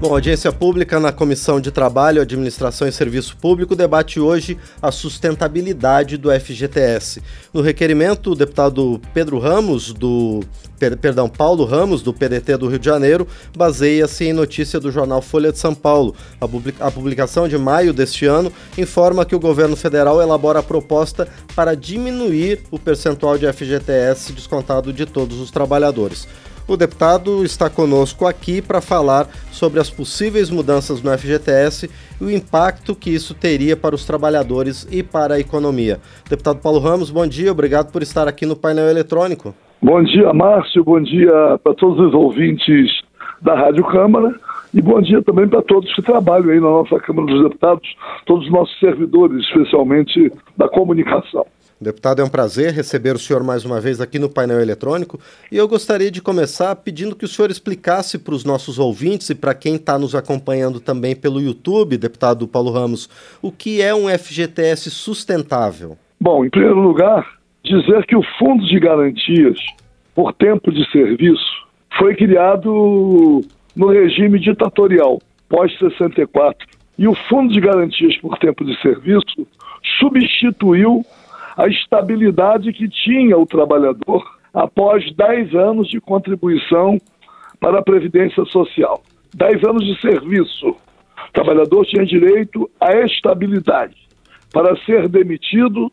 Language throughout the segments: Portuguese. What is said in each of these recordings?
Bom, audiência pública na Comissão de Trabalho, Administração e Serviço Público debate hoje a sustentabilidade do FGTS. No requerimento, o deputado Pedro Ramos, do perdão, Paulo Ramos, do PDT do Rio de Janeiro, baseia-se em notícia do jornal Folha de São Paulo. A publicação de maio deste ano informa que o governo federal elabora a proposta para diminuir o percentual de FGTS descontado de todos os trabalhadores. O deputado está conosco aqui para falar sobre as possíveis mudanças no FGTS e o impacto que isso teria para os trabalhadores e para a economia. Deputado Paulo Ramos, bom dia, obrigado por estar aqui no painel eletrônico. Bom dia, Márcio, bom dia para todos os ouvintes da Rádio Câmara e bom dia também para todos que trabalham aí na nossa Câmara dos Deputados, todos os nossos servidores, especialmente da comunicação. Deputado, é um prazer receber o senhor mais uma vez aqui no painel eletrônico e eu gostaria de começar pedindo que o senhor explicasse para os nossos ouvintes e para quem está nos acompanhando também pelo YouTube, deputado Paulo Ramos, o que é um FGTS sustentável. Bom, em primeiro lugar, dizer que o Fundo de Garantias por Tempo de Serviço foi criado no regime ditatorial pós-64 e o Fundo de Garantias por Tempo de Serviço substituiu a estabilidade que tinha o trabalhador após 10 anos de contribuição para a Previdência Social. 10 anos de serviço. O trabalhador tinha direito à estabilidade para ser demitido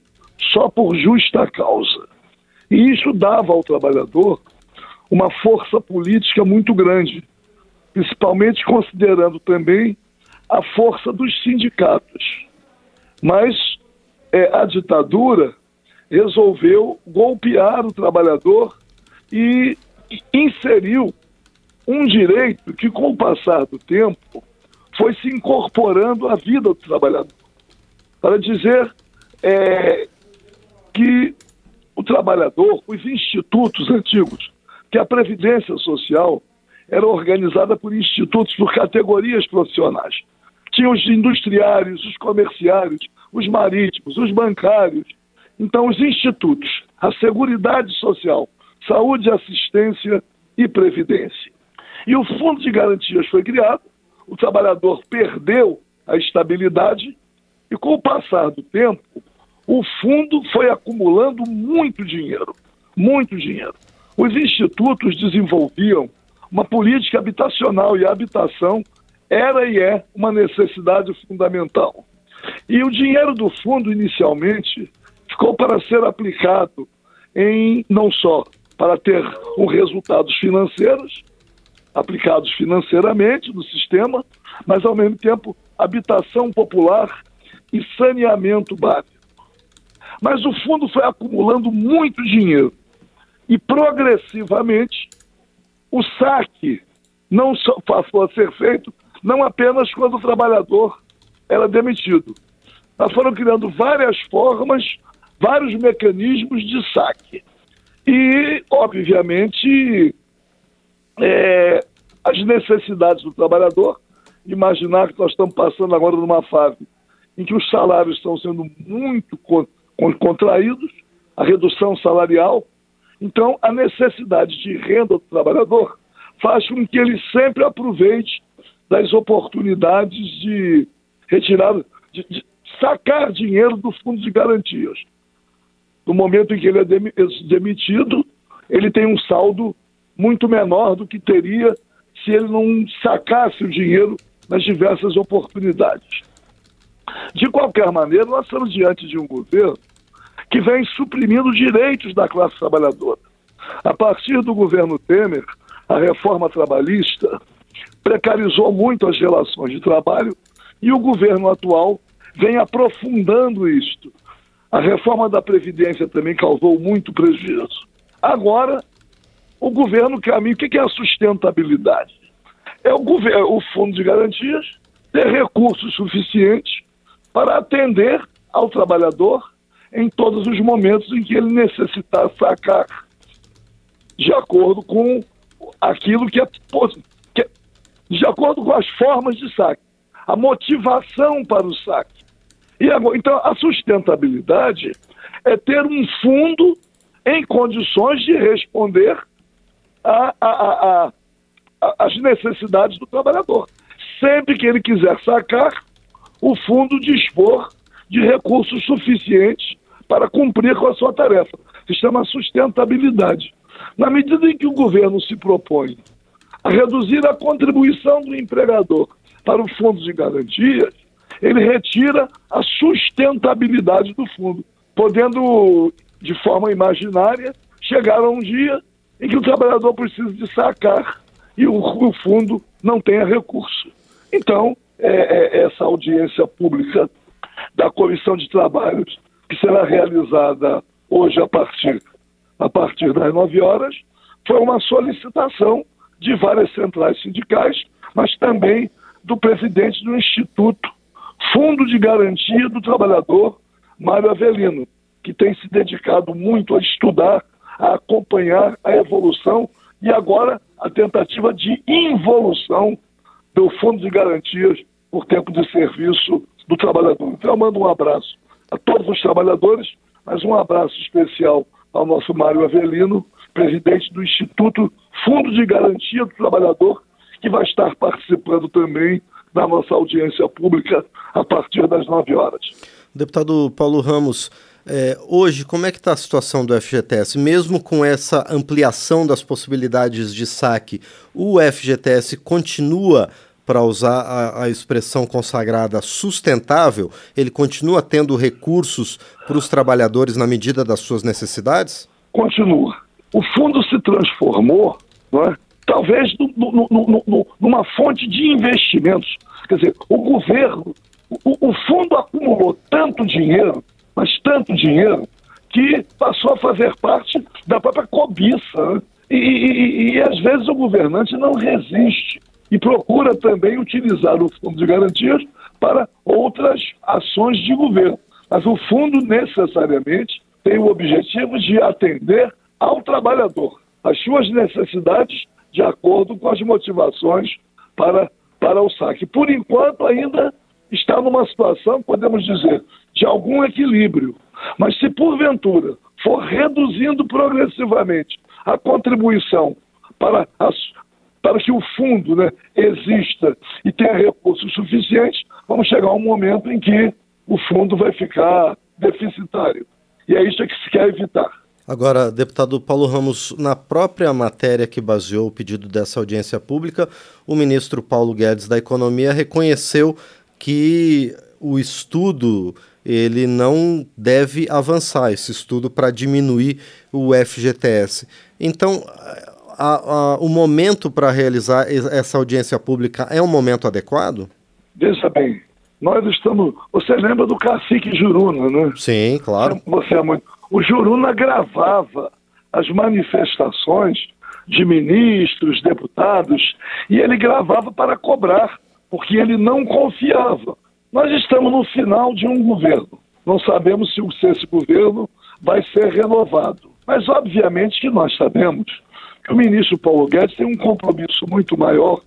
só por justa causa. E isso dava ao trabalhador uma força política muito grande, principalmente considerando também a força dos sindicatos. Mas é, a ditadura resolveu golpear o trabalhador e inseriu um direito que, com o passar do tempo, foi se incorporando à vida do trabalhador. Para dizer é, que o trabalhador, os institutos antigos, que a Previdência Social era organizada por institutos, por categorias profissionais. Tinha os industriários, os comerciários, os marítimos, os bancários. Então, os institutos, a Seguridade Social, Saúde, Assistência e Previdência. E o Fundo de Garantias foi criado, o trabalhador perdeu a estabilidade e, com o passar do tempo, o fundo foi acumulando muito dinheiro, muito dinheiro. Os institutos desenvolviam uma política habitacional e a habitação era e é uma necessidade fundamental. E o dinheiro do fundo, inicialmente, ficou para ser aplicado em não só para ter um resultados financeiros, aplicados financeiramente no sistema, mas ao mesmo tempo habitação popular e saneamento básico. Mas o fundo foi acumulando muito dinheiro e progressivamente o saque não só passou a ser feito não apenas quando o trabalhador era demitido. Nós foram criando várias formas, vários mecanismos de saque. E, obviamente, é, as necessidades do trabalhador, imaginar que nós estamos passando agora numa fase em que os salários estão sendo muito contraídos, a redução salarial. Então, a necessidade de renda do trabalhador faz com que ele sempre aproveite das oportunidades de retirar, de, de sacar dinheiro do fundo de garantias. No momento em que ele é demitido, ele tem um saldo muito menor do que teria se ele não sacasse o dinheiro nas diversas oportunidades. De qualquer maneira, nós estamos diante de um governo que vem suprimindo direitos da classe trabalhadora. A partir do governo Temer, a reforma trabalhista precarizou muito as relações de trabalho e o governo atual vem aprofundando isto. A reforma da Previdência também causou muito prejuízo. Agora, o governo caminha. O que é a sustentabilidade? É o, governo, o Fundo de Garantias ter recursos suficientes para atender ao trabalhador em todos os momentos em que ele necessitar sacar de acordo com aquilo que é, que é de acordo com as formas de saque, a motivação para o saque. E agora, então, a sustentabilidade é ter um fundo em condições de responder às necessidades do trabalhador, sempre que ele quiser sacar, o fundo dispor de recursos suficientes para cumprir com a sua tarefa. Se chama sustentabilidade. Na medida em que o governo se propõe a reduzir a contribuição do empregador para o fundo de garantias, ele retira a sustentabilidade do fundo, podendo, de forma imaginária, chegar a um dia em que o trabalhador precisa de sacar e o, o fundo não tenha recurso. Então, é, é, essa audiência pública da Comissão de Trabalhos, que será realizada hoje a partir, a partir das 9 horas, foi uma solicitação de várias centrais sindicais, mas também do presidente do Instituto Fundo de Garantia do Trabalhador, Mário Avelino, que tem se dedicado muito a estudar, a acompanhar a evolução e agora a tentativa de involução do Fundo de Garantias por tempo de serviço do trabalhador. Então eu mando um abraço a todos os trabalhadores, mas um abraço especial ao nosso Mário Avelino, presidente do Instituto Fundo de Garantia do Trabalhador, que vai estar participando também da nossa audiência pública a partir das 9 horas. Deputado Paulo Ramos, é, hoje, como é que está a situação do FGTS? Mesmo com essa ampliação das possibilidades de saque, o FGTS continua para usar a, a, expressão consagrada sustentável, ele continua tendo recursos para os trabalhadores na medida das suas necessidades? Continua. O fundo se transformou, é? talvez, no, no, no, numa fonte de investimentos. Quer dizer, o governo, o, o fundo acumulou tanto dinheiro, mas tanto dinheiro, que passou a fazer parte da própria cobiça. Né? E, e, e, às vezes o governante não resiste e procura também utilizar o fundo de garantias para outras ações de governo. Mas o fundo necessariamente tem o objetivo de atender ao trabalhador, as suas necessidades de acordo com as motivações para, para o saque. Por enquanto, ainda está numa situação, podemos dizer, de algum equilíbrio. Mas se porventura for reduzindo progressivamente a contribuição para as, para que o fundo né, exista e tenha recursos suficientes, vamos chegar a um momento em que o fundo vai ficar deficitário. E é isso que se quer evitar. Agora, deputado Paulo Ramos, na própria matéria que baseou o pedido dessa audiência pública, o ministro Paulo Guedes da Economia reconheceu que o estudo ele não deve avançar esse estudo para diminuir o FGTS. Então, a, a, o momento para realizar essa audiência pública é um momento adequado? Veja bem, nós estamos. Você lembra do cacique Juruna, né? Sim, claro. Você é muito. O Juruna gravava as manifestações de ministros, deputados, e ele gravava para cobrar, porque ele não confiava. Nós estamos no final de um governo. Não sabemos se esse governo vai ser renovado. Mas, obviamente, que nós sabemos que o ministro Paulo Guedes tem um compromisso muito maior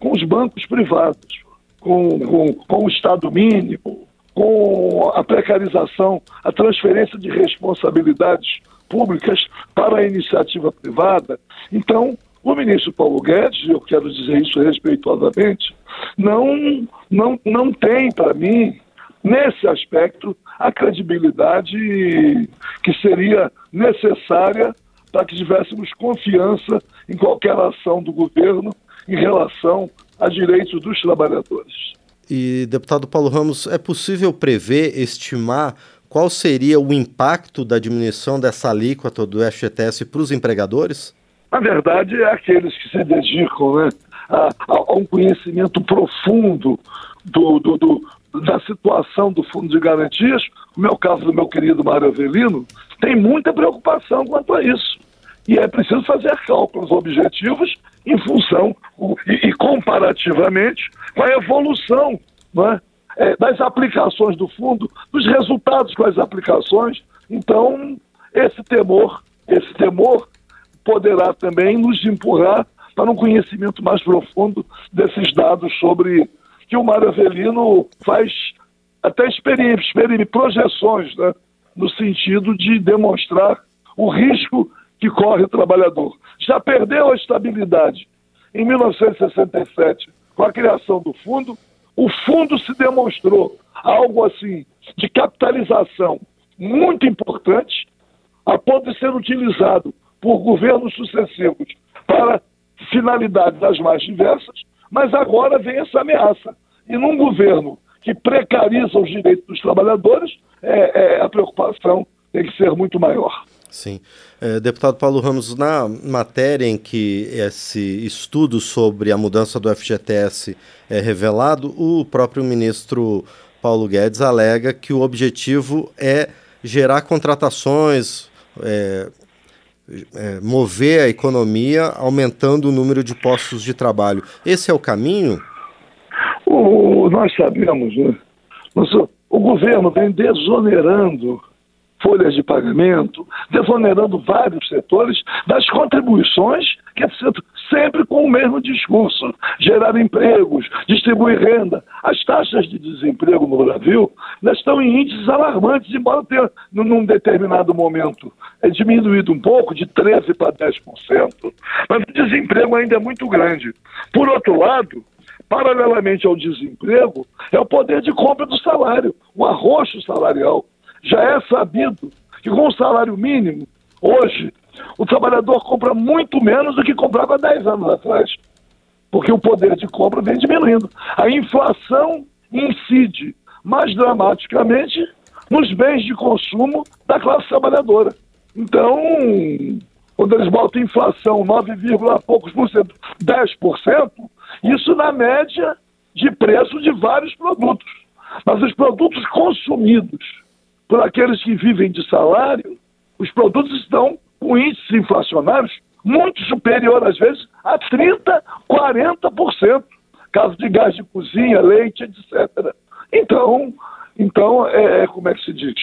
com os bancos privados, com, com, com o Estado mínimo, com a precarização, a transferência de responsabilidades públicas para a iniciativa privada. Então, o ministro Paulo Guedes, eu quero dizer isso respeitosamente, não, não, não tem, para mim, nesse aspecto, a credibilidade que seria necessária para que tivéssemos confiança em qualquer ação do governo em relação a direitos dos trabalhadores. E, deputado Paulo Ramos, é possível prever, estimar qual seria o impacto da diminuição dessa alíquota do FGTS para os empregadores? Na verdade, é aqueles que se dedicam né, a, a, um conhecimento profundo do, do, do, da situação do Fundo de Garantias, no meu caso do meu querido Mário Avelino, tem muita preocupação quanto a isso. E é preciso fazer cálculos objetivos em função e, comparativamente com a evolução é? É, das aplicações do fundo, dos resultados com as aplicações. Então, esse temor, esse temor poderá também nos empurrar para um conhecimento mais profundo desses dados sobre que o Mário Avelino faz até experiências, projeções, né, no sentido de demonstrar o risco que corre o trabalhador. Já perdeu a estabilidade em 1967 com a criação do fundo, o fundo se demonstrou algo assim de capitalização muito importante, a ponto de ser utilizado por governos sucessivos para finalidades das mais diversas, mas agora vem essa ameaça. E num governo que precariza os direitos dos trabalhadores, é, é, a preocupação tem que ser muito maior. Sim. É, deputado Paulo Ramos, na matéria em que esse estudo sobre a mudança do FGTS é revelado, o próprio ministro Paulo Guedes alega que o objetivo é gerar contratações, é, é, mover a economia, aumentando o número de postos de trabalho. Esse é o caminho? O, nós sabemos, né? o governo vem desonerando folhas de pagamento, desonerando vários setores das contribuições, que é sempre com o mesmo discurso: gerar empregos, distribuir renda. As taxas de desemprego no Brasil estão em índices alarmantes, embora tenha, num determinado momento, é diminuído um pouco, de 13% para 10%, mas o desemprego ainda é muito grande. Por outro lado, paralelamente ao desemprego, é o poder de compra do salário, o arroxo salarial. Já é sabido que com o salário mínimo, hoje, o trabalhador compra muito menos do que comprava 10 anos atrás, porque o poder de compra vem diminuindo. A inflação incide mais dramaticamente nos bens de consumo da classe trabalhadora. Então, quando eles botam inflação 9, poucos por cento, 10%, isso na média de preço de vários produtos. Mas os produtos consumidos por aqueles que vivem de salário, os produtos estão com índices inflacionários muito superior, às vezes, a 30%, 40%. Caso de gás de cozinha, leite, etc. Então, então é, é, como é que se diz?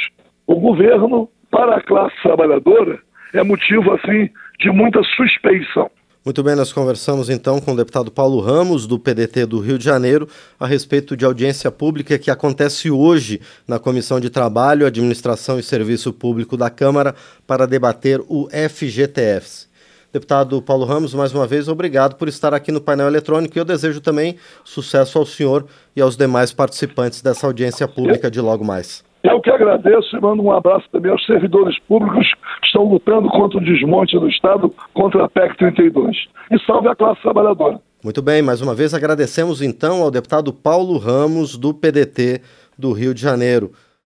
O governo, para a classe trabalhadora, é motivo, assim, de muita suspeição. Muito bem, nós conversamos então com o deputado Paulo Ramos, do PDT do Rio de Janeiro, a respeito de audiência pública que acontece hoje na Comissão de Trabalho, Administração e Serviço Público da Câmara para debater o FGTS. Deputado Paulo Ramos, mais uma vez, obrigado por estar aqui no painel eletrônico e eu desejo também sucesso ao senhor e aos demais participantes dessa audiência pública de logo mais. Eu que agradeço e mando um abraço também aos servidores públicos que estão lutando contra o desmonte do Estado, contra a PEC 32. E salve a classe trabalhadora. Muito bem, mais uma vez agradecemos então ao deputado Paulo Ramos, do PDT do Rio de Janeiro.